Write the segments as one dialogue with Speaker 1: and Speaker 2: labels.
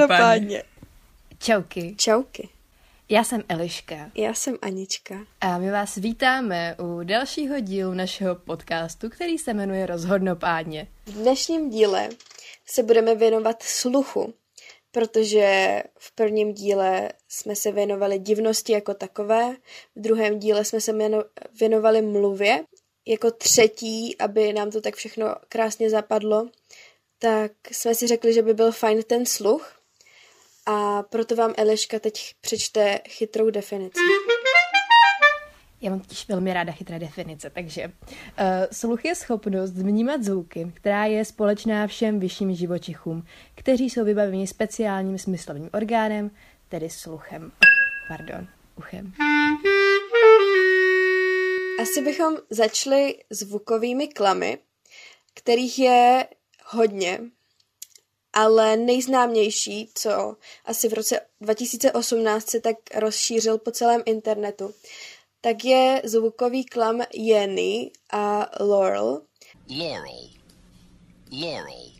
Speaker 1: Rozhodnopádně.
Speaker 2: Čauky.
Speaker 1: Čauky.
Speaker 2: Já jsem Eliška.
Speaker 1: Já jsem Anička.
Speaker 2: A my vás vítáme u dalšího dílu našeho podcastu, který se jmenuje Rozhodnopádně.
Speaker 1: V dnešním díle se budeme věnovat sluchu, protože v prvním díle jsme se věnovali divnosti jako takové, v druhém díle jsme se věnovali mluvě, jako třetí, aby nám to tak všechno krásně zapadlo, tak jsme si řekli, že by byl fajn ten sluch a proto vám Eliška teď přečte chytrou definici.
Speaker 2: Já mám totiž velmi ráda chytré definice, takže uh, sluch je schopnost vnímat zvuky, která je společná všem vyšším živočichům, kteří jsou vybaveni speciálním smyslovým orgánem, tedy sluchem. Pardon, uchem.
Speaker 1: Asi bychom začali zvukovými klamy, kterých je hodně, ale nejznámější, co asi v roce 2018 se tak rozšířil po celém internetu, tak je zvukový klam Jenny a Laurel. Laurel. Laurel.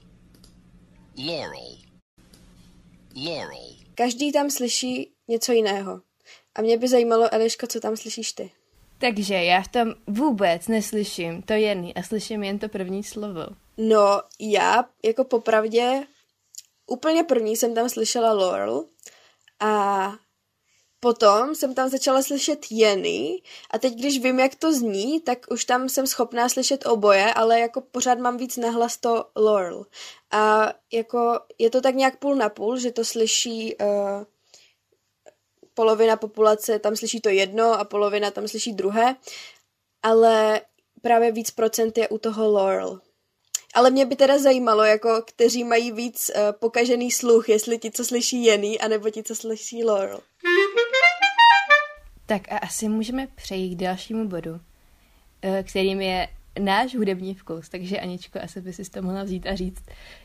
Speaker 1: Laurel. Laurel. Každý tam slyší něco jiného. A mě by zajímalo, Eliško, co tam slyšíš ty?
Speaker 2: Takže já v tom vůbec neslyším to Jenny a slyším jen to první slovo.
Speaker 1: No, já jako popravdě úplně první jsem tam slyšela Laurel a potom jsem tam začala slyšet Jenny a teď, když vím, jak to zní, tak už tam jsem schopná slyšet oboje, ale jako pořád mám víc nahlas to Laurel. A jako je to tak nějak půl na půl, že to slyší uh, polovina populace, tam slyší to jedno a polovina tam slyší druhé, ale právě víc procent je u toho Laurel. Ale mě by teda zajímalo, jako kteří mají víc uh, pokažený sluch, jestli ti, co slyší Jenny, anebo ti, co slyší Laurel.
Speaker 2: Tak a asi můžeme přejít k dalšímu bodu, uh, kterým je náš hudební vkus. Takže Aničko, asi by si to mohla vzít a říct,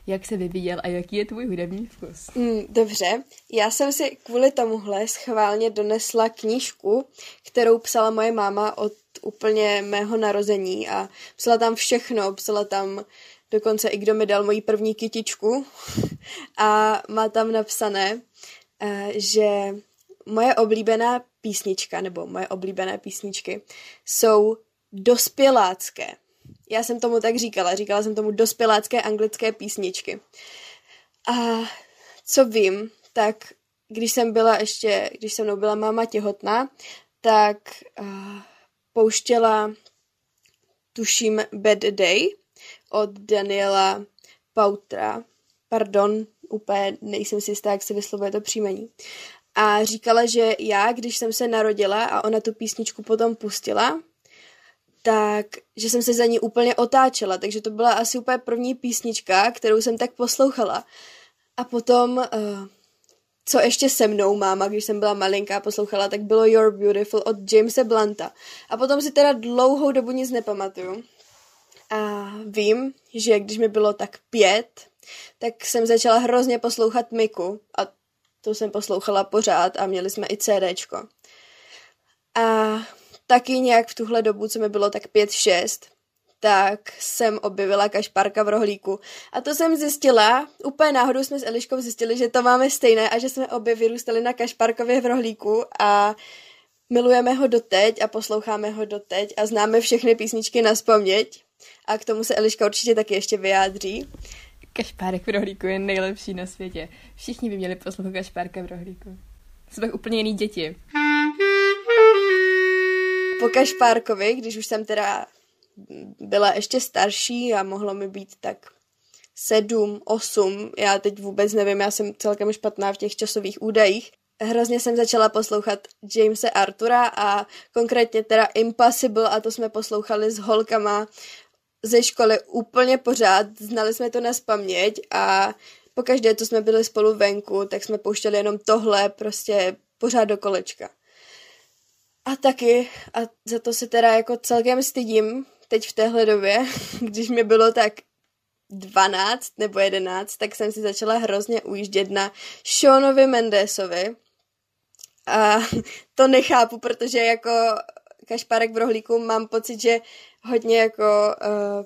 Speaker 2: jak se vyvíjel a jaký je tvůj hudební vkus.
Speaker 1: Mm, dobře, já jsem si kvůli tomuhle schválně donesla knížku, kterou psala moje máma od úplně mého narození a psala tam všechno, psala tam dokonce i kdo mi dal moji první kytičku a má tam napsané, eh, že moje oblíbená písnička, nebo moje oblíbené písničky, jsou dospělácké. Já jsem tomu tak říkala, říkala jsem tomu dospělácké anglické písničky. A co vím, tak když jsem byla ještě, když se mnou byla máma těhotná, tak uh, pouštěla tuším Bad Day od Daniela Pautra. Pardon, úplně nejsem si jistá, jak se vyslovuje to příjmení. A říkala, že já, když jsem se narodila a ona tu písničku potom pustila, tak, že jsem se za ní úplně otáčela, takže to byla asi úplně první písnička, kterou jsem tak poslouchala. A potom, uh, co ještě se mnou máma, když jsem byla malinká, poslouchala, tak bylo You're Beautiful od Jamesa Blanta. A potom si teda dlouhou dobu nic nepamatuju. A vím, že když mi bylo tak pět, tak jsem začala hrozně poslouchat Miku a to jsem poslouchala pořád a měli jsme i CDčko. A taky nějak v tuhle dobu, co mi bylo tak pět, šest, tak jsem objevila kašparka v rohlíku. A to jsem zjistila, úplně náhodou jsme s Eliškou zjistili, že to máme stejné a že jsme obě vyrůstali na kašparkově v rohlíku a milujeme ho doteď a posloucháme ho doteď a známe všechny písničky na vzpomněť. A k tomu se Eliška určitě taky ještě vyjádří.
Speaker 2: Kašpárek v rohlíku je nejlepší na světě. Všichni by měli poslouchat Kašpárka v rohlíku. Tak úplně jiný děti.
Speaker 1: Po Kašpárkovi, když už jsem teda byla ještě starší a mohlo mi být tak sedm, osm, já teď vůbec nevím, já jsem celkem špatná v těch časových údajích. Hrozně jsem začala poslouchat Jamese Artura a konkrétně teda Impossible a to jsme poslouchali s holkama ze školy úplně pořád, znali jsme to na spaměť a pokaždé, co jsme byli spolu venku, tak jsme pouštěli jenom tohle prostě pořád do kolečka. A taky, a za to se teda jako celkem stydím teď v téhle době, když mi bylo tak 12 nebo 11, tak jsem si začala hrozně ujíždět na Seanovi Mendesovi. A to nechápu, protože jako kašparek v rohlíku mám pocit, že hodně jako uh,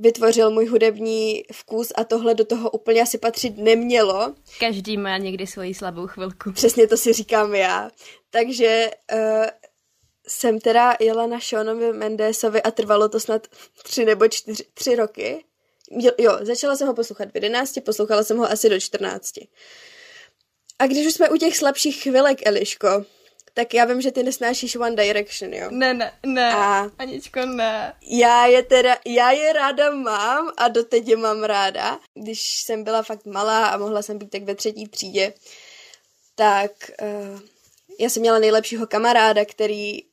Speaker 1: vytvořil můj hudební vkus a tohle do toho úplně asi patřit nemělo.
Speaker 2: Každý má někdy svoji slabou chvilku.
Speaker 1: Přesně to si říkám já. Takže uh, jsem teda jela na Seanovi Mendesovi a trvalo to snad tři nebo čtyři, tři roky. Jo, začala jsem ho poslouchat v jedenácti, poslouchala jsem ho asi do čtrnácti. A když už jsme u těch slabších chvilek, Eliško, tak já vím, že ty nesnášíš One Direction, jo?
Speaker 2: Ne, ne, ne, a Aničko, ne.
Speaker 1: Já je teda, já je ráda mám a doteď je mám ráda. Když jsem byla fakt malá a mohla jsem být tak ve třetí třídě, tak uh, já jsem měla nejlepšího kamaráda, který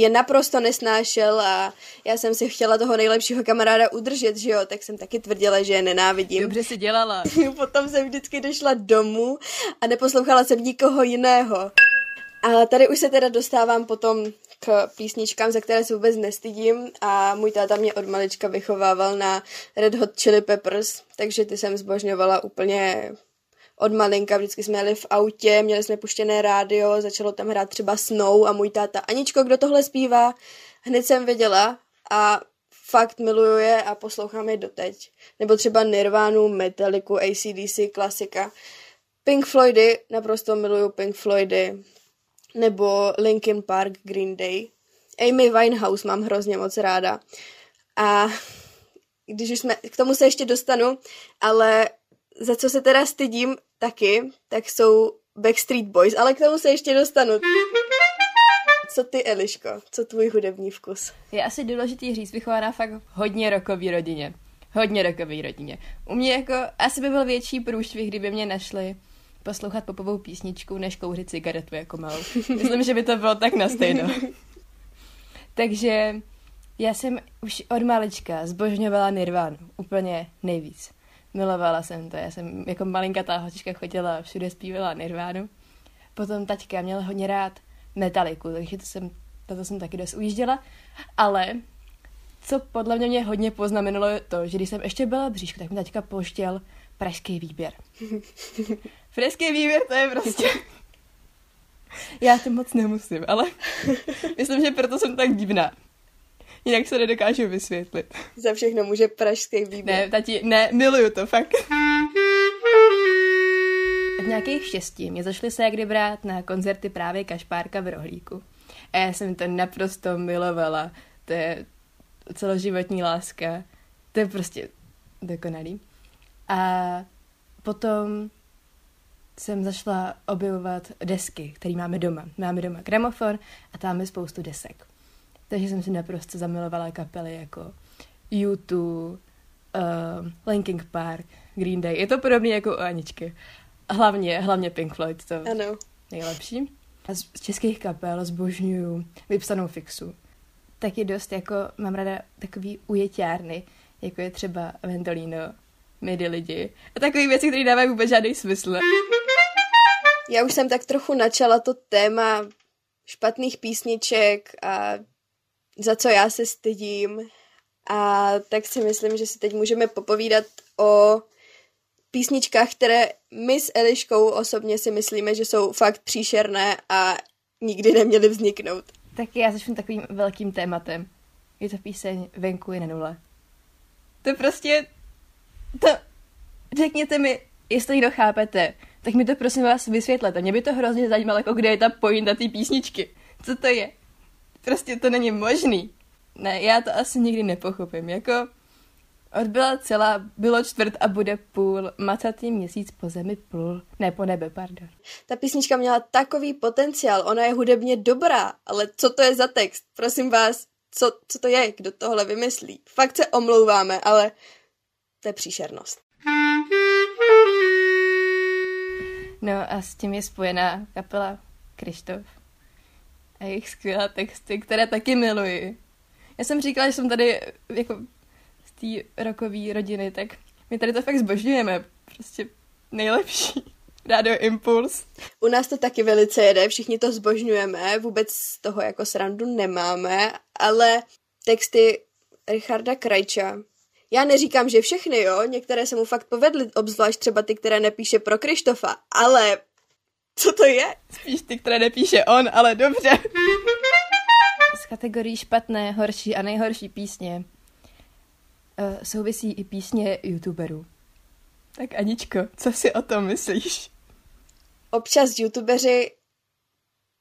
Speaker 1: je naprosto nesnášel a já jsem si chtěla toho nejlepšího kamaráda udržet, že jo, tak jsem taky tvrdila, že je nenávidím.
Speaker 2: Dobře si dělala.
Speaker 1: Potom jsem vždycky došla domů a neposlouchala jsem nikoho jiného. A tady už se teda dostávám potom k písničkám, za které se vůbec nestydím a můj táta mě od malička vychovával na Red Hot Chili Peppers, takže ty jsem zbožňovala úplně od malinka, vždycky jsme jeli v autě, měli jsme puštěné rádio, začalo tam hrát třeba Snow a můj táta, Aničko, kdo tohle zpívá? Hned jsem věděla a fakt miluju je a poslouchám je doteď. Nebo třeba Nirvánu, Metalliku, ACDC, klasika. Pink Floydy, naprosto miluju Pink Floydy. Nebo Linkin Park, Green Day. Amy Winehouse mám hrozně moc ráda. A když už jsme, k tomu se ještě dostanu, ale za co se teda stydím taky, tak jsou Backstreet Boys, ale k tomu se ještě dostanu. Co ty, Eliško? Co tvůj hudební vkus?
Speaker 2: Je asi důležitý říct, vychovaná fakt hodně rokový rodině. Hodně rokový rodině. U mě jako, asi by byl větší průšvih, kdyby mě našli poslouchat popovou písničku, než kouřit cigaretu jako malou. Myslím, že by to bylo tak na stejno. Takže já jsem už od malička zbožňovala Nirvánu. Úplně nejvíc. Milovala jsem to. Já jsem jako malinkatá holčička chodila všude zpívala Nirvánu. Potom taťka měl hodně rád metaliku, takže to jsem, to jsem taky dost ujížděla. Ale co podle mě mě hodně poznamenalo je to, že když jsem ještě byla bříšku, tak mi taťka poštěl pražský výběr. pražský výběr to je prostě... Já to moc nemusím, ale myslím, že proto jsem tak divná. Jinak se nedokážu vysvětlit.
Speaker 1: Za všechno může pražský výběr.
Speaker 2: Ne, tati, ne, miluju to, fakt. V nějakých štěstí mě zašli se jakdy brát na koncerty právě Kašpárka v Rohlíku. A já jsem to naprosto milovala. To je celoživotní láska. To je prostě dokonalý. A potom jsem zašla objevovat desky, které máme doma. Máme doma gramofon a tam je spoustu desek. Takže jsem si naprosto zamilovala kapely jako U2, uh, Linkin Park, Green Day. Je to podobné jako u Aničky. Hlavně, hlavně Pink Floyd, to
Speaker 1: ano.
Speaker 2: nejlepší. A z českých kapel zbožňuju vypsanou fixu. Taky dost jako mám ráda takový ujeťárny, jako je třeba Ventolino, Midi lidi a takové věci, které dávají vůbec žádný smysl.
Speaker 1: Já už jsem tak trochu načala to téma špatných písniček a za co já se stydím. A tak si myslím, že si teď můžeme popovídat o písničkách, které my s Eliškou osobně si myslíme, že jsou fakt příšerné a nikdy neměly vzniknout.
Speaker 2: Tak já začnu takovým velkým tématem. Je to píseň Venku je na nule. To prostě... To... Řekněte mi, jestli to chápete, tak mi to prosím vás vysvětlete. Mě by to hrozně zajímalo, jako kde je ta pointa té písničky. Co to je? Prostě to není možný. Ne, já to asi nikdy nepochopím. Jako odbyla celá, bylo čtvrt a bude půl, macatý měsíc po zemi plul, ne po nebe, pardon.
Speaker 1: Ta písnička měla takový potenciál, ona je hudebně dobrá, ale co to je za text? Prosím vás, co, co to je, kdo tohle vymyslí? Fakt se omlouváme, ale to je příšernost.
Speaker 2: No a s tím je spojená kapela Krištof a jejich skvělé texty, které taky miluji. Já jsem říkala, že jsem tady jako z té rokové rodiny, tak my tady to fakt zbožňujeme. Prostě nejlepší. Radio Impuls.
Speaker 1: U nás to taky velice jede, všichni to zbožňujeme, vůbec z toho jako srandu nemáme, ale texty Richarda Krajča, já neříkám, že všechny, jo, některé se mu fakt povedly, obzvlášť třeba ty, které nepíše pro Krištofa, ale co to je?
Speaker 2: Spíš ty, které nepíše on, ale dobře. Z kategorii špatné, horší a nejhorší písně uh, souvisí i písně youtuberů. Tak Aničko, co si o tom myslíš?
Speaker 1: Občas youtubeři,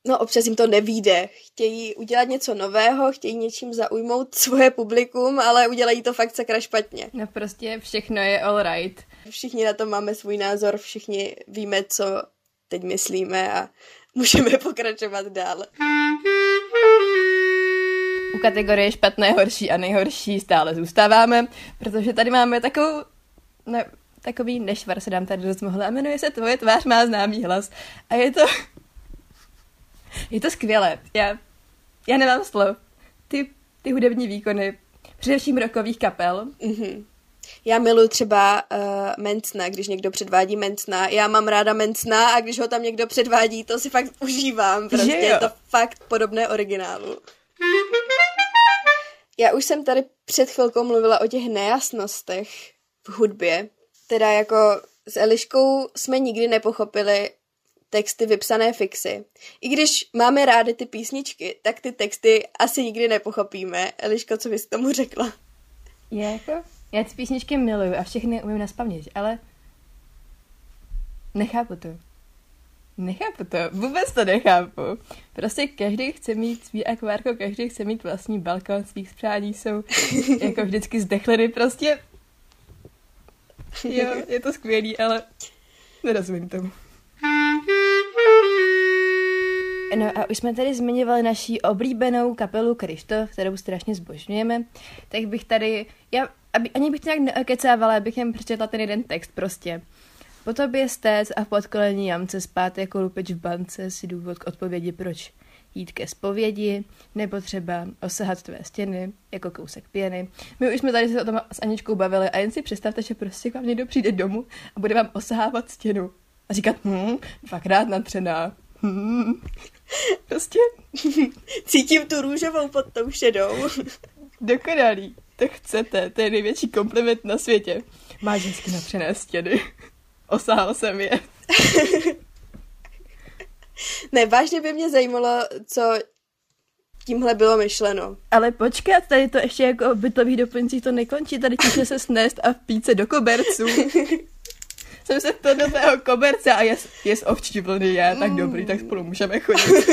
Speaker 1: no občas jim to nevíde. Chtějí udělat něco nového, chtějí něčím zaujmout svoje publikum, ale udělají to fakt sakra špatně.
Speaker 2: No prostě všechno je all right.
Speaker 1: Všichni na to máme svůj názor, všichni víme, co teď myslíme a můžeme pokračovat dál.
Speaker 2: U kategorie špatné, horší a nejhorší stále zůstáváme, protože tady máme takovou, ne, takový nešvar se dám tady dost mohla a jmenuje se Tvoje tvář má známý hlas. A je to, je to skvělé. Já, já nemám slov. Ty, ty hudební výkony, především rokových kapel.
Speaker 1: Mm-hmm. Já miluji třeba uh, Mencna, když někdo předvádí Mencna. Já mám ráda Mencna a když ho tam někdo předvádí, to si fakt užívám. Prostě je to fakt podobné originálu. Já už jsem tady před chvilkou mluvila o těch nejasnostech v hudbě. Teda jako s Eliškou jsme nikdy nepochopili texty vypsané fixy. I když máme rády ty písničky, tak ty texty asi nikdy nepochopíme. Eliško, co bys k tomu řekla?
Speaker 2: Je jako já ty písničky miluju a všechny umím naspamět, ale nechápu to. Nechápu to, vůbec to nechápu. Prostě každý chce mít svý akvárko, každý chce mít vlastní balkon, svých přání jsou jako vždycky zdechleny, prostě jo, je to skvělý, ale nerozumím tomu. No a už jsme tady zmiňovali naší oblíbenou kapelu Krištof, kterou strašně zbožňujeme, tak bych tady, já aby, ani bych to nějak nekecávala, abych jen přečetla ten jeden text prostě. Po tobě stéc a v podkolení jamce spát jako lupeč v bance si důvod k odpovědi proč jít ke zpovědi, nebo třeba osahat tvé stěny, jako kousek pěny. My už jsme tady se o tom s Aničkou bavili a jen si představte, že prostě k vám někdo přijde domů a bude vám osahávat stěnu. A říkat, hm, dvakrát natřená. Hm. Prostě.
Speaker 1: Cítím tu růžovou pod tou šedou.
Speaker 2: Dokonalý to chcete, to je největší kompliment na světě. Máš hezky napřené stěny. Osáhl jsem je.
Speaker 1: ne, vážně by mě zajímalo, co tímhle bylo myšleno.
Speaker 2: Ale počkat, tady to ještě jako bytový doplňcích to nekončí, tady tím se snést a vpít se do koberců. jsem se to do tého koberce a je, je z ovčí vlny, já tak dobrý, tak spolu můžeme chodit.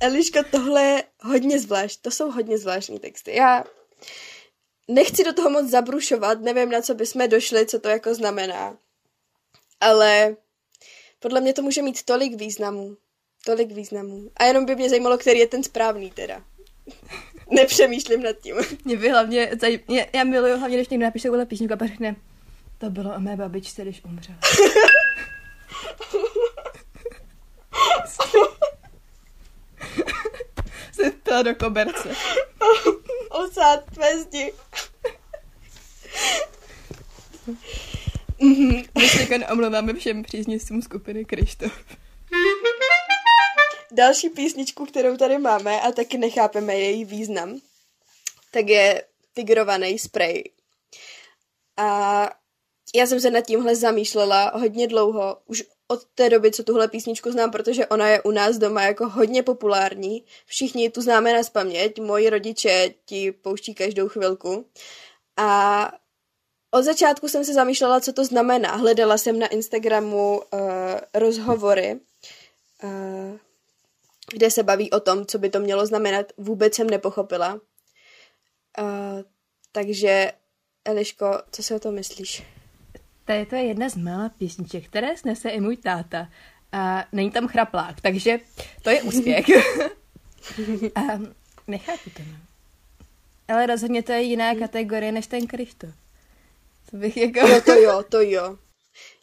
Speaker 1: Eliška, tohle je hodně zvlášť, to jsou hodně zvláštní texty. Já nechci do toho moc zabrušovat, nevím, na co bychom došli, co to jako znamená. Ale podle mě to může mít tolik významů. Tolik významů. A jenom by mě zajímalo, který je ten správný teda. Nepřemýšlím nad tím.
Speaker 2: Mě by hlavně, zaj... mě, já miluju hlavně, když někdo napíše takovou písničku a pak řekne, to bylo o mé babičce, když umřela. se ptala do koberce.
Speaker 1: Osát tvé zdi.
Speaker 2: My se omlouváme všem příznivcům skupiny Krištof.
Speaker 1: Další písničku, kterou tady máme a taky nechápeme její význam, tak je tigrovaný spray. A já jsem se nad tímhle zamýšlela hodně dlouho, už od té doby, co tuhle písničku znám, protože ona je u nás doma jako hodně populární. Všichni tu známe na spaměť, moji rodiče ti pouští každou chvilku. A od začátku jsem se zamýšlela, co to znamená. Hledala jsem na Instagramu uh, rozhovory, uh, kde se baví o tom, co by to mělo znamenat. Vůbec jsem nepochopila. Uh, takže, Eliško, co si o tom myslíš?
Speaker 2: Tady to je jedna z mála písniček, které snese i můj táta. A není tam chraplák, takže to je úspěch. a nechápu to, no. Ale rozhodně to je jiná kategorie než ten Krištof.
Speaker 1: To bych jako... Jo, to jo, to jo.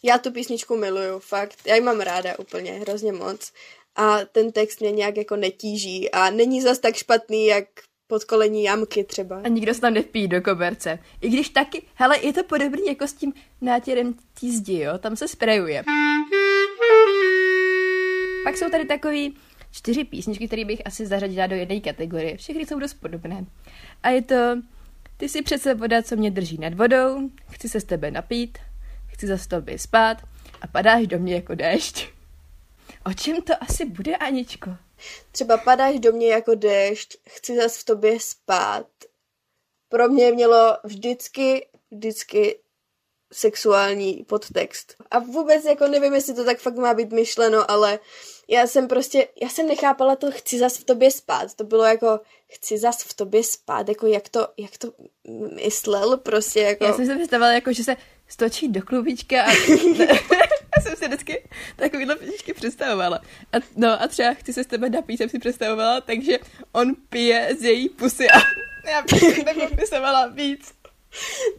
Speaker 1: Já tu písničku miluju, fakt. Já ji mám ráda úplně, hrozně moc. A ten text mě nějak jako netíží a není zas tak špatný, jak podkolení jamky třeba.
Speaker 2: A nikdo se tam nevpíjí do koberce. I když taky, hele, je to podobný jako s tím nátěrem zdi, jo, tam se sprejuje. Pak jsou tady takový čtyři písničky, které bych asi zařadila do jedné kategorie. Všechny jsou dost podobné. A je to Ty si přece voda, co mě drží nad vodou, chci se s tebe napít, chci za tobě spát a padáš do mě jako déšť. O čem to asi bude, Aničko?
Speaker 1: Třeba padáš do mě jako déšť, chci zas v tobě spát. pro mě mělo vždycky, vždycky sexuální podtext. A vůbec jako nevím, jestli to tak fakt má být myšleno, ale já jsem prostě, já jsem nechápala to chci zas v tobě spát. To bylo jako chci zas v tobě spát, jako jak to, jak to myslel prostě jako.
Speaker 2: Já jsem si představila jako, že se stočí do klubička a jsem si vždycky takovýhle písničky představovala. A, no a třeba chci se s tebe napít, jsem si představovala, takže on pije z její pusy a já bych nepopisovala víc.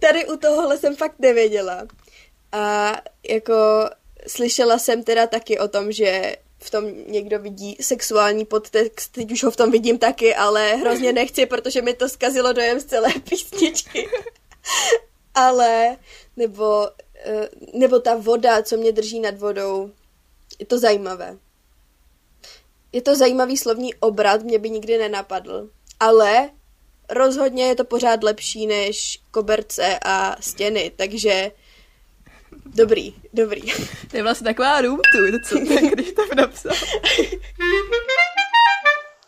Speaker 1: Tady u tohohle jsem fakt nevěděla. A jako slyšela jsem teda taky o tom, že v tom někdo vidí sexuální podtext, teď už ho v tom vidím taky, ale hrozně nechci, protože mi to zkazilo dojem z celé písničky. ale, nebo, nebo ta voda, co mě drží nad vodou, je to zajímavé. Je to zajímavý slovní obrat, mě by nikdy nenapadl. Ale rozhodně je to pořád lepší než koberce a stěny, takže dobrý, dobrý.
Speaker 2: To je vlastně taková room tour, co ten když to napsal.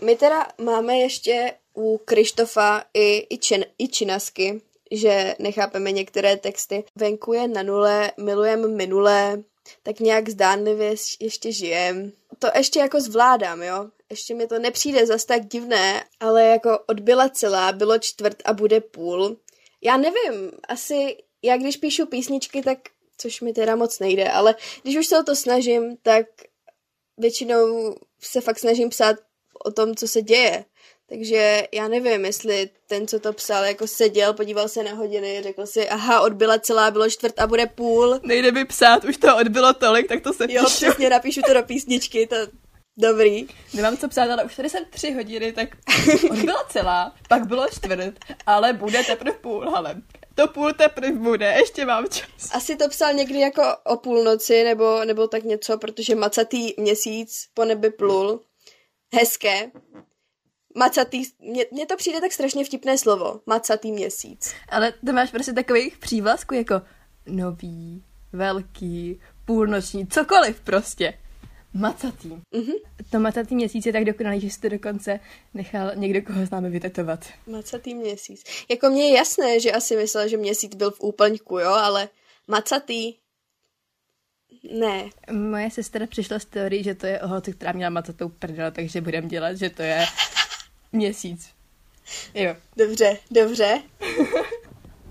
Speaker 1: My teda máme ještě u Krištofa i, i, čin, i činasky, že nechápeme některé texty. Venku je na nule, milujem minulé, tak nějak zdánlivě ještě žijem. To ještě jako zvládám, jo ještě mi to nepřijde zas tak divné, ale jako odbyla celá, bylo čtvrt a bude půl. Já nevím, asi já když píšu písničky, tak, což mi teda moc nejde, ale když už se o to snažím, tak většinou se fakt snažím psát o tom, co se děje. Takže já nevím, jestli ten, co to psal, jako seděl, podíval se na hodiny, řekl si, aha, odbyla celá, bylo čtvrt a bude půl.
Speaker 2: Nejde mi psát, už to odbylo tolik, tak to se
Speaker 1: Jo, přesně, napíšu to do písničky, to, Dobrý.
Speaker 2: Nemám co psát, ale už tady jsem tři hodiny, tak byla celá, pak bylo čtvrt, ale bude teprve půl, ale to půl teprve bude, ještě mám čas.
Speaker 1: Asi to psal někdy jako o půlnoci, nebo, nebo tak něco, protože macatý měsíc po nebi plul. Hezké. Macatý, mně, to přijde tak strašně vtipné slovo. Macatý měsíc.
Speaker 2: Ale to máš prostě takových přívlastků jako nový, velký, půlnoční, cokoliv prostě. Macatý. Mm-hmm. To macatý měsíc je tak dokonalý, že jste dokonce nechal někdo, koho známe, vytetovat.
Speaker 1: Macatý měsíc. Jako mně je jasné, že asi myslel, že měsíc byl v úplňku, jo, ale macatý ne.
Speaker 2: Moje sestra přišla z teorii, že to je o holce, která měla macatou prdel, takže budem dělat, že to je měsíc. Jo.
Speaker 1: Dobře, dobře.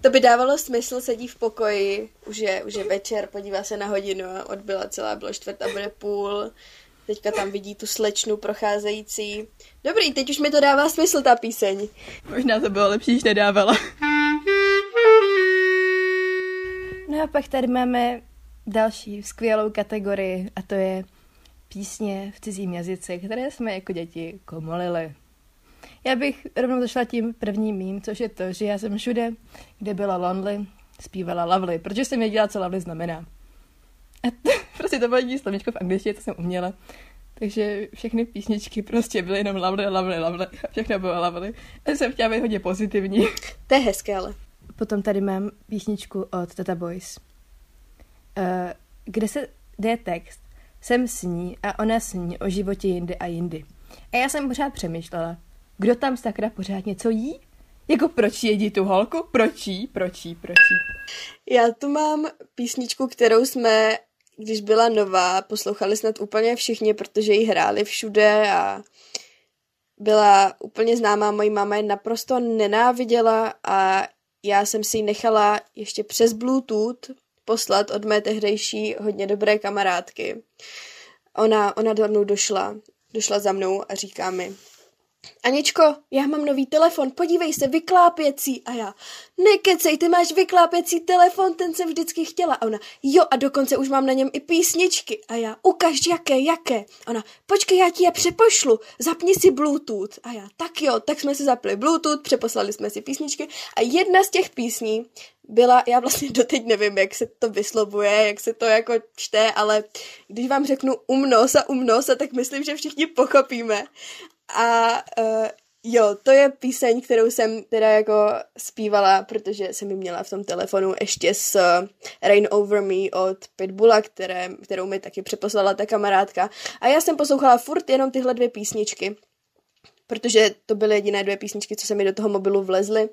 Speaker 1: To by dávalo smysl, sedí v pokoji, už je, už je večer, podívá se na hodinu a odbyla celá, bylo čtvrt a bude půl. Teďka tam vidí tu slečnu procházející. Dobrý, teď už mi to dává smysl, ta píseň.
Speaker 2: Možná to bylo lepší, než nedávala. No a pak tady máme další skvělou kategorii a to je písně v cizím jazyce, které jsme jako děti komolili. Já bych rovnou začala tím prvním mým, což je to, že já jsem všude, kde byla Lonely, zpívala Lovely, protože jsem věděla, co Lovely znamená. A to, prostě to bylo jediné slovíčko v angličtině, co jsem uměla. Takže všechny písničky prostě byly jenom lovely, lovely, lovely. A všechno bylo lovely. A jsem chtěla být hodně pozitivní.
Speaker 1: To je hezké, ale.
Speaker 2: Potom tady mám písničku od Tata Boys, uh, kde se jde text. Jsem s ní a ona sní o životě jindy a jindy. A já jsem pořád přemýšlela, kdo tam sakra pořád něco jí? Jako proč jedí tu holku? Proč jí? Proč jí? Proč jí?
Speaker 1: Já tu mám písničku, kterou jsme, když byla nová, poslouchali snad úplně všichni, protože ji hráli všude a byla úplně známá. Mojí máma je naprosto nenáviděla a já jsem si ji nechala ještě přes Bluetooth poslat od mé tehdejší hodně dobré kamarádky. Ona, ona do mnou došla, došla za mnou a říká mi, Aničko, já mám nový telefon, podívej se, vyklápěcí. A já, nekecej, ty máš vyklápěcí telefon, ten jsem vždycky chtěla. A ona, jo, a dokonce už mám na něm i písničky. A já, ukaž, jaké, jaké. A ona, počkej, já ti je přepošlu, zapni si Bluetooth. A já, tak jo, tak jsme si zapli Bluetooth, přeposlali jsme si písničky. A jedna z těch písní byla, já vlastně doteď nevím, jak se to vyslovuje, jak se to jako čte, ale když vám řeknu umnos a umnos, tak myslím, že všichni pochopíme. A uh, jo, to je píseň, kterou jsem teda jako zpívala, protože jsem ji měla v tom telefonu ještě s uh, Rain Over Me od Pitbulla, které, kterou mi taky přeposlala ta kamarádka. A já jsem poslouchala furt jenom tyhle dvě písničky, protože to byly jediné dvě písničky, co se mi do toho mobilu vlezly.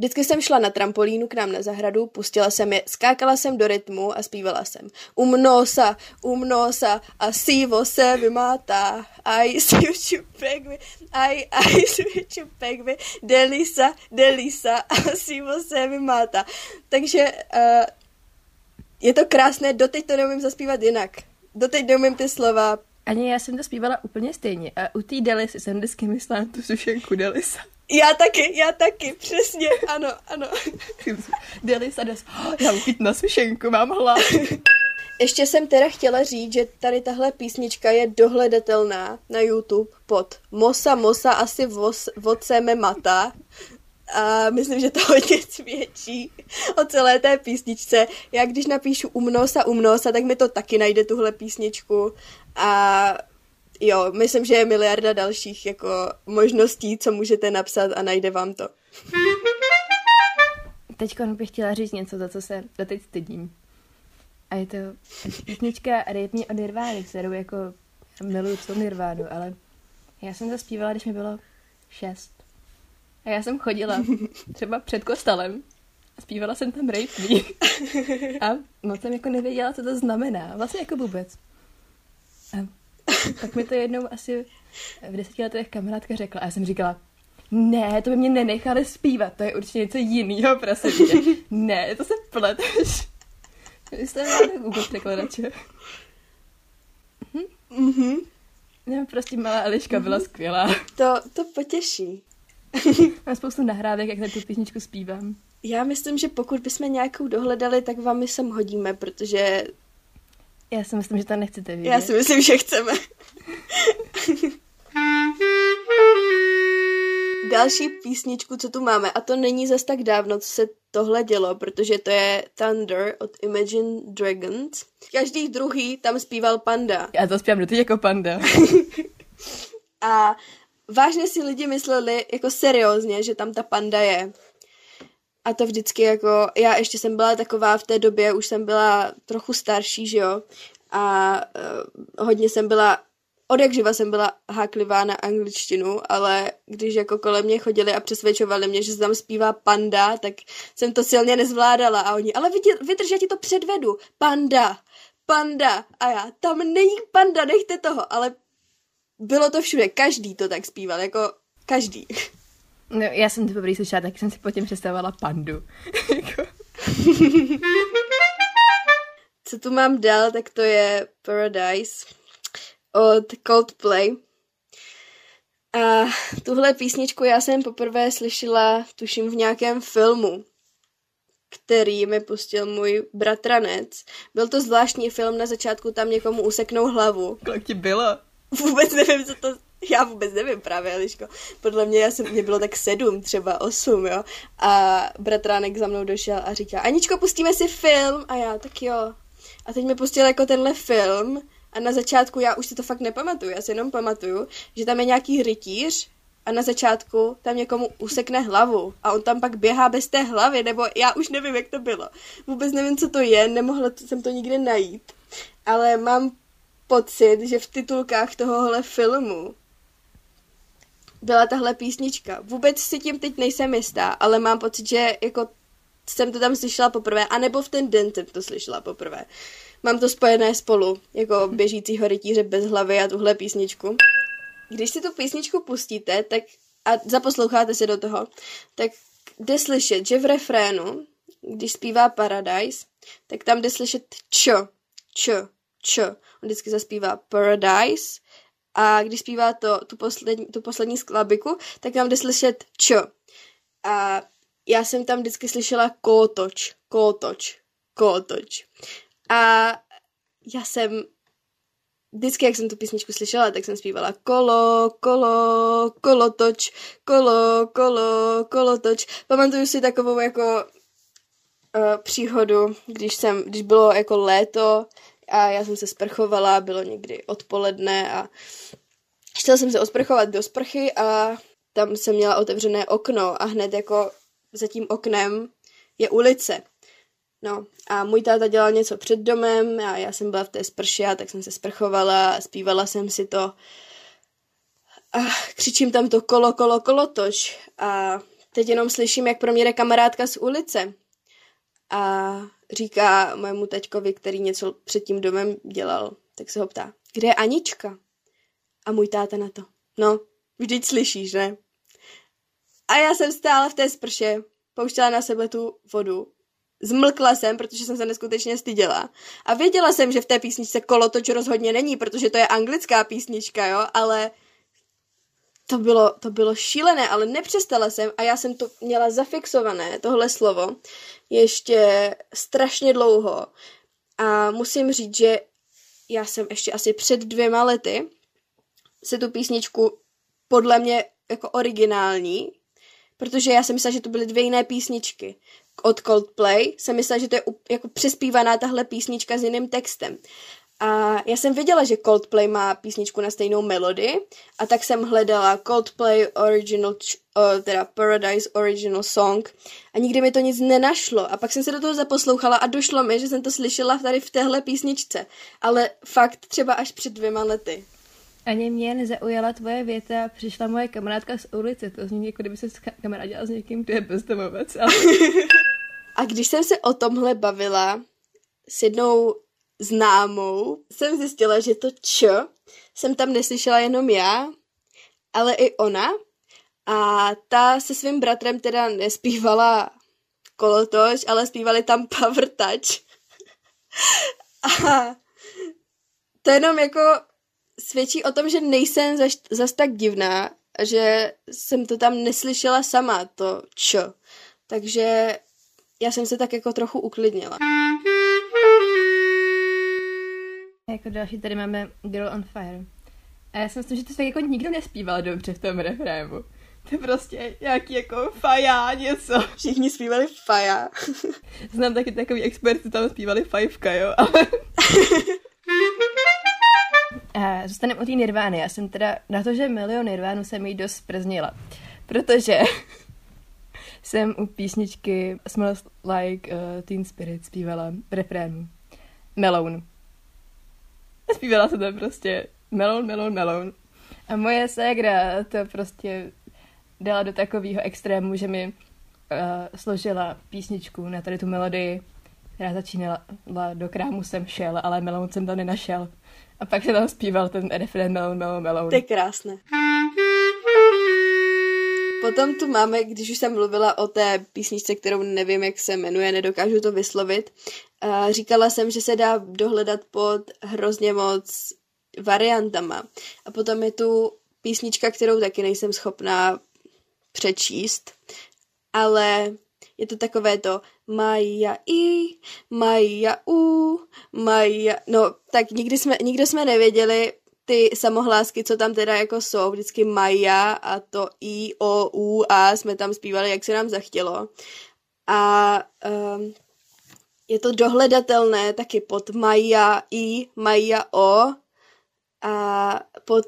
Speaker 1: Vždycky jsem šla na trampolínu k nám na zahradu, pustila jsem je, skákala jsem do rytmu a zpívala jsem. Umnosa, umnosa a sivo se vymátá. Aj si pegvi, aj, aj si pegvi, delisa, delisa a sivo se vymátá. Takže uh, je to krásné, doteď to neumím zaspívat jinak. Doteď neumím ty slova.
Speaker 2: Ani já jsem to zpívala úplně stejně. A u té Delisy jsem vždycky myslela tu sušenku Delisa.
Speaker 1: Já taky, já taky, přesně, ano, ano.
Speaker 2: Delisa des, oh, já uchyt na sušenku, mám hlavu.
Speaker 1: Ještě jsem teda chtěla říct, že tady tahle písnička je dohledatelná na YouTube pod Mosa Mosa asi voceme mata a myslím, že to hodně svědčí o celé té písničce. Já když napíšu umnosa, umnosa, tak mi to taky najde tuhle písničku a jo, myslím, že je miliarda dalších jako možností, co můžete napsat a najde vám to.
Speaker 2: Teď bych chtěla říct něco, za co se doteď stydím. A je to písnička Rytmě od Nirvány, kterou jako miluju celou Nirvánu, ale já jsem zaspívala, když mi bylo šest. A já jsem chodila třeba před kostelem a zpívala jsem tam Rape. A moc jsem jako nevěděla, co to znamená. Vlastně jako vůbec. A tak mi to jednou asi v deseti letech kamarádka řekla a já jsem říkala, ne, to by mě nenechali zpívat, to je určitě něco jiného, prosím Ne, to se pleteš. Vy jste tak úplně překladače.
Speaker 1: Mhm. mhm.
Speaker 2: Ne, prostě malá Eliška byla skvělá.
Speaker 1: To, to potěší.
Speaker 2: Mám spoustu nahrávek, jak na tu písničku zpívám.
Speaker 1: Já myslím, že pokud bychom nějakou dohledali, tak vám my sem hodíme, protože...
Speaker 2: Já si myslím, že to nechcete vidět.
Speaker 1: Já si myslím, že chceme. Další písničku, co tu máme, a to není zas tak dávno, co se tohle dělo, protože to je Thunder od Imagine Dragons. Každý druhý tam zpíval Panda.
Speaker 2: Já to zpívám do jako Panda.
Speaker 1: a vážně si lidi mysleli jako seriózně, že tam ta panda je. A to vždycky jako, já ještě jsem byla taková v té době, už jsem byla trochu starší, že jo, a uh, hodně jsem byla, od jak živa jsem byla háklivá na angličtinu, ale když jako kolem mě chodili a přesvědčovali mě, že se tam zpívá panda, tak jsem to silně nezvládala. A oni, ale vydrž, já ti to předvedu, panda, panda. A já, tam není panda, nechte toho, ale bylo to všude, každý to tak zpíval, jako každý.
Speaker 2: No, já jsem to poprvé slyšela, tak jsem si potom představovala pandu.
Speaker 1: Co tu mám dál, tak to je Paradise od Coldplay. A tuhle písničku já jsem poprvé slyšela, tuším, v nějakém filmu, který mi pustil můj bratranec. Byl to zvláštní film, na začátku tam někomu useknou hlavu.
Speaker 2: Kolik ti bylo?
Speaker 1: vůbec nevím, co to... Já vůbec nevím právě, Eliško. Podle mě, já jsem, mě bylo tak sedm, třeba osm, jo. A bratránek za mnou došel a říká, Aničko, pustíme si film. A já, tak jo. A teď mi pustil jako tenhle film a na začátku já už si to fakt nepamatuju, já si jenom pamatuju, že tam je nějaký rytíř a na začátku tam někomu usekne hlavu a on tam pak běhá bez té hlavy, nebo já už nevím, jak to bylo. Vůbec nevím, co to je, nemohla jsem to nikde najít. Ale mám pocit, že v titulkách tohohle filmu byla tahle písnička. Vůbec si tím teď nejsem jistá, ale mám pocit, že jako jsem to tam slyšela poprvé, anebo v ten den jsem to slyšela poprvé. Mám to spojené spolu, jako běžícího rytíře bez hlavy a tuhle písničku. Když si tu písničku pustíte tak a zaposloucháte se do toho, tak jde slyšet, že v refrénu, když zpívá Paradise, tak tam jde slyšet čo, čo, č. On vždycky zaspívá Paradise a když zpívá to, tu, poslední, tu poslední sklabiku, tak tam jde slyšet č. A já jsem tam vždycky slyšela kótoč, kótoč, kótoč. A já jsem vždycky, jak jsem tu písničku slyšela, tak jsem zpívala kolo, kolo, kolotoč, kolo, kolo, kolotoč. Pamatuju si takovou jako uh, příhodu, když jsem, když bylo jako léto a já jsem se sprchovala, bylo někdy odpoledne a chtěla jsem se osprchovat do sprchy a tam jsem měla otevřené okno a hned jako za tím oknem je ulice. No a můj táta dělal něco před domem a já jsem byla v té sprše a tak jsem se sprchovala a zpívala jsem si to a křičím tam to kolo, kolo, kolotoč a teď jenom slyším, jak pro mě jde kamarádka z ulice. A říká mému teďkovi, který něco před tím domem dělal, tak se ho ptá, kde je Anička? A můj táta na to, no, vždyť slyšíš, ne? A já jsem stála v té sprše, pouštěla na sebe tu vodu. Zmlkla jsem, protože jsem se neskutečně styděla. A věděla jsem, že v té písničce kolotoč rozhodně není, protože to je anglická písnička, jo, ale to bylo, to bylo šílené, ale nepřestala jsem a já jsem to měla zafixované, tohle slovo, ještě strašně dlouho. A musím říct, že já jsem ještě asi před dvěma lety se tu písničku podle mě jako originální, protože já jsem myslela, že to byly dvě jiné písničky. Od Coldplay jsem myslela, že to je jako přespívaná tahle písnička s jiným textem. A já jsem věděla, že Coldplay má písničku na stejnou melodii a tak jsem hledala Coldplay original, uh, teda Paradise original song a nikdy mi to nic nenašlo. A pak jsem se do toho zaposlouchala a došlo mi, že jsem to slyšela tady v téhle písničce. Ale fakt třeba až před dvěma lety.
Speaker 2: Ani mě nezaujala tvoje věta, přišla moje kamarádka z ulice. To zní jako kdyby se kamarádila s někým, kdo je bezdomovec. Ale...
Speaker 1: a když jsem se o tomhle bavila s jednou známou, jsem zjistila, že to č jsem tam neslyšela jenom já, ale i ona. A ta se svým bratrem teda nespívala kolotoč, ale zpívali tam Power Touch. a to jenom jako svědčí o tom, že nejsem zaš, zas tak divná že jsem to tam neslyšela sama, to č. Takže já jsem se tak jako trochu uklidnila.
Speaker 2: Jako další tady máme Girl on Fire. A já si myslím, že to tak jako nikdo nespíval dobře v tom refrému. To je prostě nějaký jako faja něco.
Speaker 1: Všichni zpívali faja.
Speaker 2: Znám taky takový experty, tam zpívali fajfka, jo, ale... A zůstaneme u té Nirvány. Já jsem teda na to, že milion Nirvánu jsem jí dost prznila. Protože jsem u písničky Smells Like uh, Teen Spirit zpívala refrénu. Melon. Zpívala se to prostě melon, melon, melon. A moje ségra to prostě dala do takového extrému, že mi uh, složila písničku na tady tu melodii, která začínala do krámu jsem šel, ale melon jsem tam nenašel. A pak se tam zpíval ten refrén melon, melon, melon.
Speaker 1: To je krásné. Potom tu máme, když už jsem mluvila o té písničce, kterou nevím, jak se jmenuje, nedokážu to vyslovit. Uh, říkala jsem, že se dá dohledat pod hrozně moc variantama. A potom je tu písnička, kterou taky nejsem schopná přečíst, ale je to takové to Maja i, Maja u, Maja... No, tak nikdy jsme, nikdo jsme nevěděli, ty samohlásky, co tam teda jako jsou, vždycky Maja a to I, O, U, A jsme tam zpívali, jak se nám zachtělo. A um, je to dohledatelné taky pod Maja I, Maja O a pod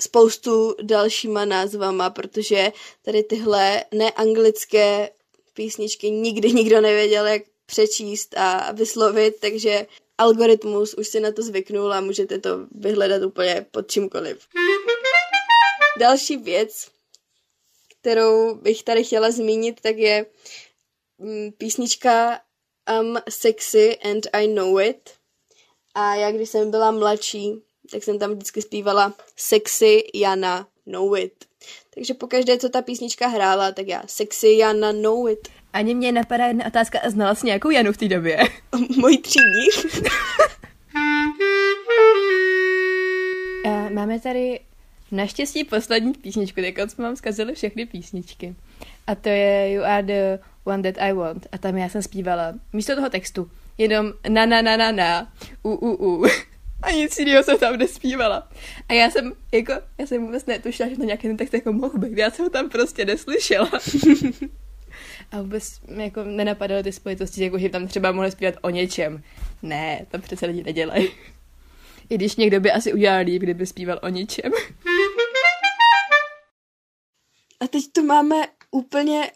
Speaker 1: spoustu dalšíma názvama, protože tady tyhle neanglické písničky nikdy nikdo nevěděl, jak přečíst a vyslovit, takže algoritmus už si na to zvyknul a můžete to vyhledat úplně pod čímkoliv. Další věc, kterou bych tady chtěla zmínit, tak je mm, písnička I'm sexy and I know it. A já, když jsem byla mladší, tak jsem tam vždycky zpívala Sexy Jana Know It. Takže pokaždé, co ta písnička hrála, tak já Sexy Jana Know It.
Speaker 2: Ani mě napadá jedna otázka, a znala jsi nějakou Janu v té době?
Speaker 1: Mojí třídní.
Speaker 2: Máme tady naštěstí poslední písničku, tak jsme vám zkazili všechny písničky. A to je You are the one that I want. A tam já jsem zpívala místo toho textu jenom na na na na na, u u u. A nic jiného jsem tam nespívala. A já jsem, jako, já jsem vůbec netušila, že to nějaký ten text jako mohl být. Já jsem ho tam prostě neslyšela. A vůbec jako nenapadaly ty spojitosti, jako že tam třeba mohli zpívat o něčem. Ne, tam přece lidi nedělají. I když někdo by asi udělal líp, kdyby zpíval o něčem.
Speaker 1: A teď tu máme úplně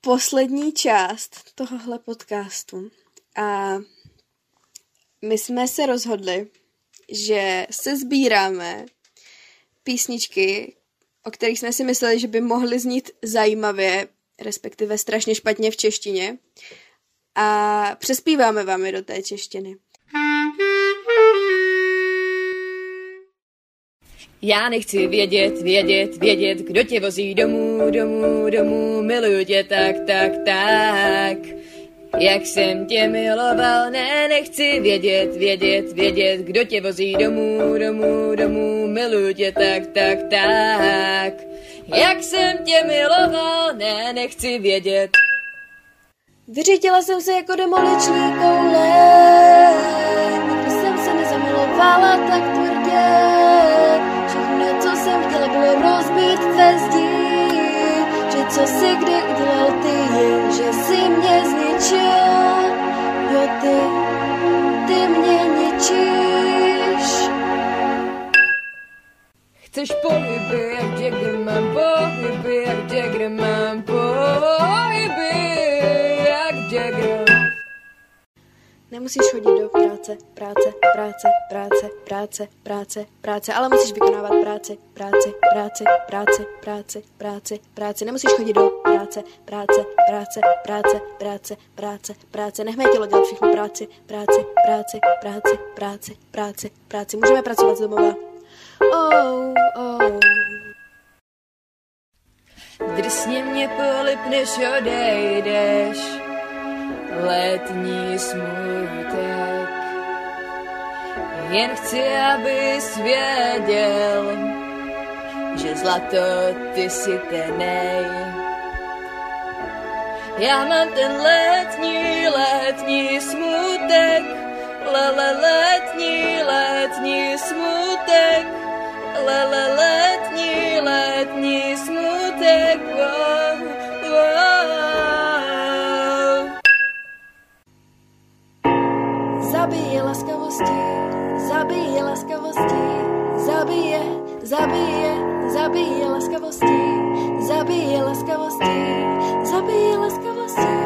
Speaker 1: poslední část tohohle podcastu. A my jsme se rozhodli, že se sbíráme písničky, o kterých jsme si mysleli, že by mohly znít zajímavě respektive strašně špatně v češtině. A přespíváme vám je do té češtiny.
Speaker 3: Já nechci vědět, vědět, vědět, kdo tě vozí domů, domů, domů, miluju tě tak, tak, tak. Jak jsem tě miloval, ne, nechci vědět, vědět, vědět, kdo tě vozí domů, domů, domů, miluju tě tak, tak, tak. Jak jsem tě miloval, ne, nechci vědět.
Speaker 1: Vyřídila jsem se jako demoliční koule, nikdy jsem se nezamilovala tak tvrdě. Všechno, co jsem chtěla, bylo rozbít ve zdi, že co si kdy udělal ty, jen že si mě zničil. Jo, ty, ty mě ničíš.
Speaker 3: Chceš pohyby, jak Jagger mám pohyby, jak Jagger mám pohyby, jak Jagger.
Speaker 1: Nemusíš chodit do práce, práce, práce, práce, práce, práce, práce, ale musíš vykonávat práci, práci, práci, práci, práci, práci, práci. Nemusíš chodit do práce, práce, práce, práce, práce, práce, práce. Nechme tělo dělat všechno práci, práci, práci, práci, práci, práci, práci. Můžeme pracovat z domova. Oh, oh.
Speaker 3: Drsně mě polip, než odejdeš, letní smutek. Jen chci, abys věděl, že zlato ty si tenej. Já mám ten letní, letní smutek, lele letní, letní smutek, smutek.
Speaker 1: Zabije laskavosti, zabije laskavosti, zabije, zabije, zabije laskavosti, zabije laskavosti, zabije laskavosti,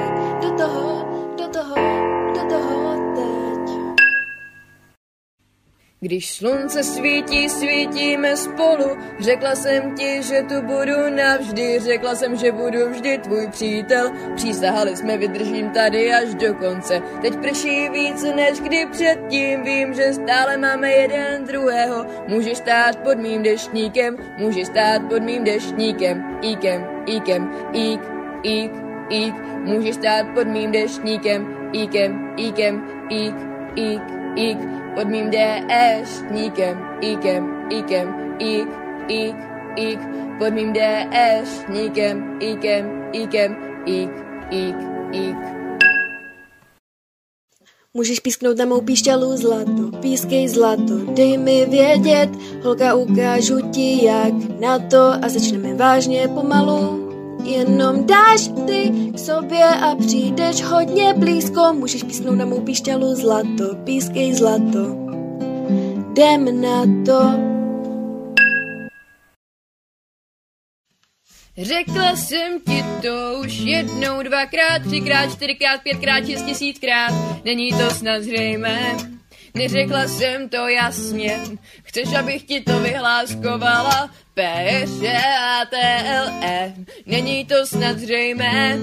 Speaker 3: Když slunce svítí, svítíme spolu. Řekla jsem ti, že tu budu navždy. Řekla jsem, že budu vždy tvůj přítel. Přísahali jsme, vydržím tady až do konce. Teď prší víc než kdy předtím. Vím, že stále máme jeden druhého. Můžeš stát pod mým deštníkem, můžeš stát pod mým deštníkem. Íkem, íkem, ík, ík, ík. Můžeš stát pod mým deštníkem, íkem, íkem, ík, ík, ík pod mým déštníkem, íkem, íkem, ík, ík, ík, pod mým déštníkem, íkem, íkem, ík, ík, ík.
Speaker 1: Můžeš písknout na mou píšťalu zlato, pískej zlato, dej mi vědět, holka ukážu ti jak na to a začneme vážně pomalu. Jenom dáš ty k sobě a přijdeš hodně blízko, můžeš písknout na mou píšťalu zlato, pískej zlato. Jdem na to.
Speaker 3: Řekla jsem ti to už jednou, dvakrát, třikrát, čtyřikrát, pětkrát, šest tisíckrát. Není to snad zřejmé, neřekla jsem to jasně. Chceš, abych ti to vyhláskovala? P a t l e Není to snad zřejmé,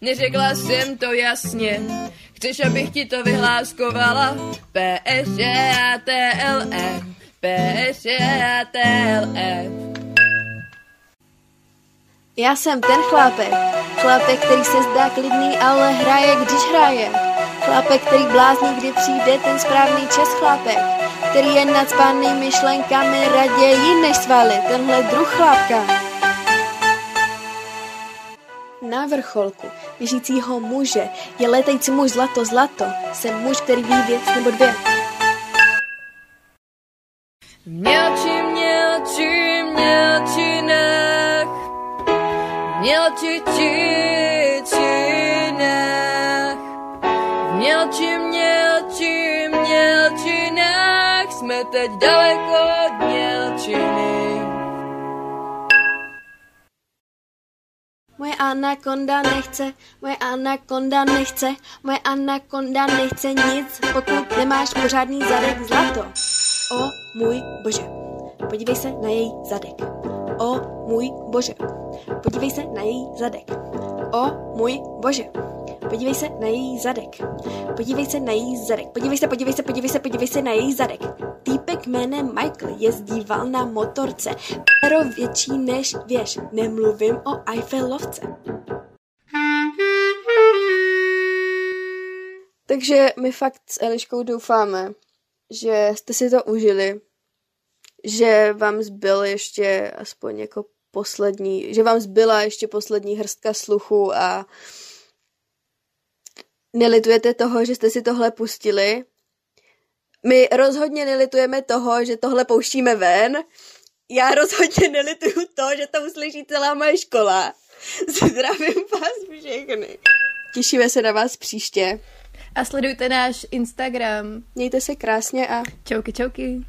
Speaker 3: neřekla jsem to jasně. Chceš, abych ti to vyhláskovala? p a t l e p a t l e
Speaker 1: Já jsem ten chlápek, chlápek, který se zdá klidný, ale hraje, když hraje. Chlápek, který blázní, kdy přijde ten správný čas chlápek, který je nadspáný myšlenkami raději než svaly, tenhle druh chlápka. Na vrcholku běžícího muže je letající muž zlato zlato, jsem muž, který ví věc nebo dvě.
Speaker 3: Mělči, mělči, mělčinách, mělči, či, činách, mělči, teď daleko od mělčiny.
Speaker 1: Moje anakonda nechce, moje anakonda nechce, moje anakonda nechce nic, pokud nemáš pořádný zadek zlato. O můj bože, podívej se na její zadek. O můj bože, podívej se na její zadek. O můj bože. Podívej se na její zadek. Podívej se na její zadek. Podívej se, podívej se, podívej se, podívej se na její zadek. Týpek jménem Michael jezdíval na motorce. Pero větší než věž. Nemluvím o Eiffelovce. Takže my fakt s Eliškou doufáme, že jste si to užili, že vám zbyl ještě aspoň jako poslední, že vám zbyla ještě poslední hrstka sluchu a nelitujete toho, že jste si tohle pustili. My rozhodně nelitujeme toho, že tohle pouštíme ven. Já rozhodně nelituju to, že to uslyší celá moje škola. Zdravím vás všechny. Těšíme se na vás příště.
Speaker 2: A sledujte náš Instagram.
Speaker 1: Mějte se krásně a
Speaker 2: Čauky, čauky.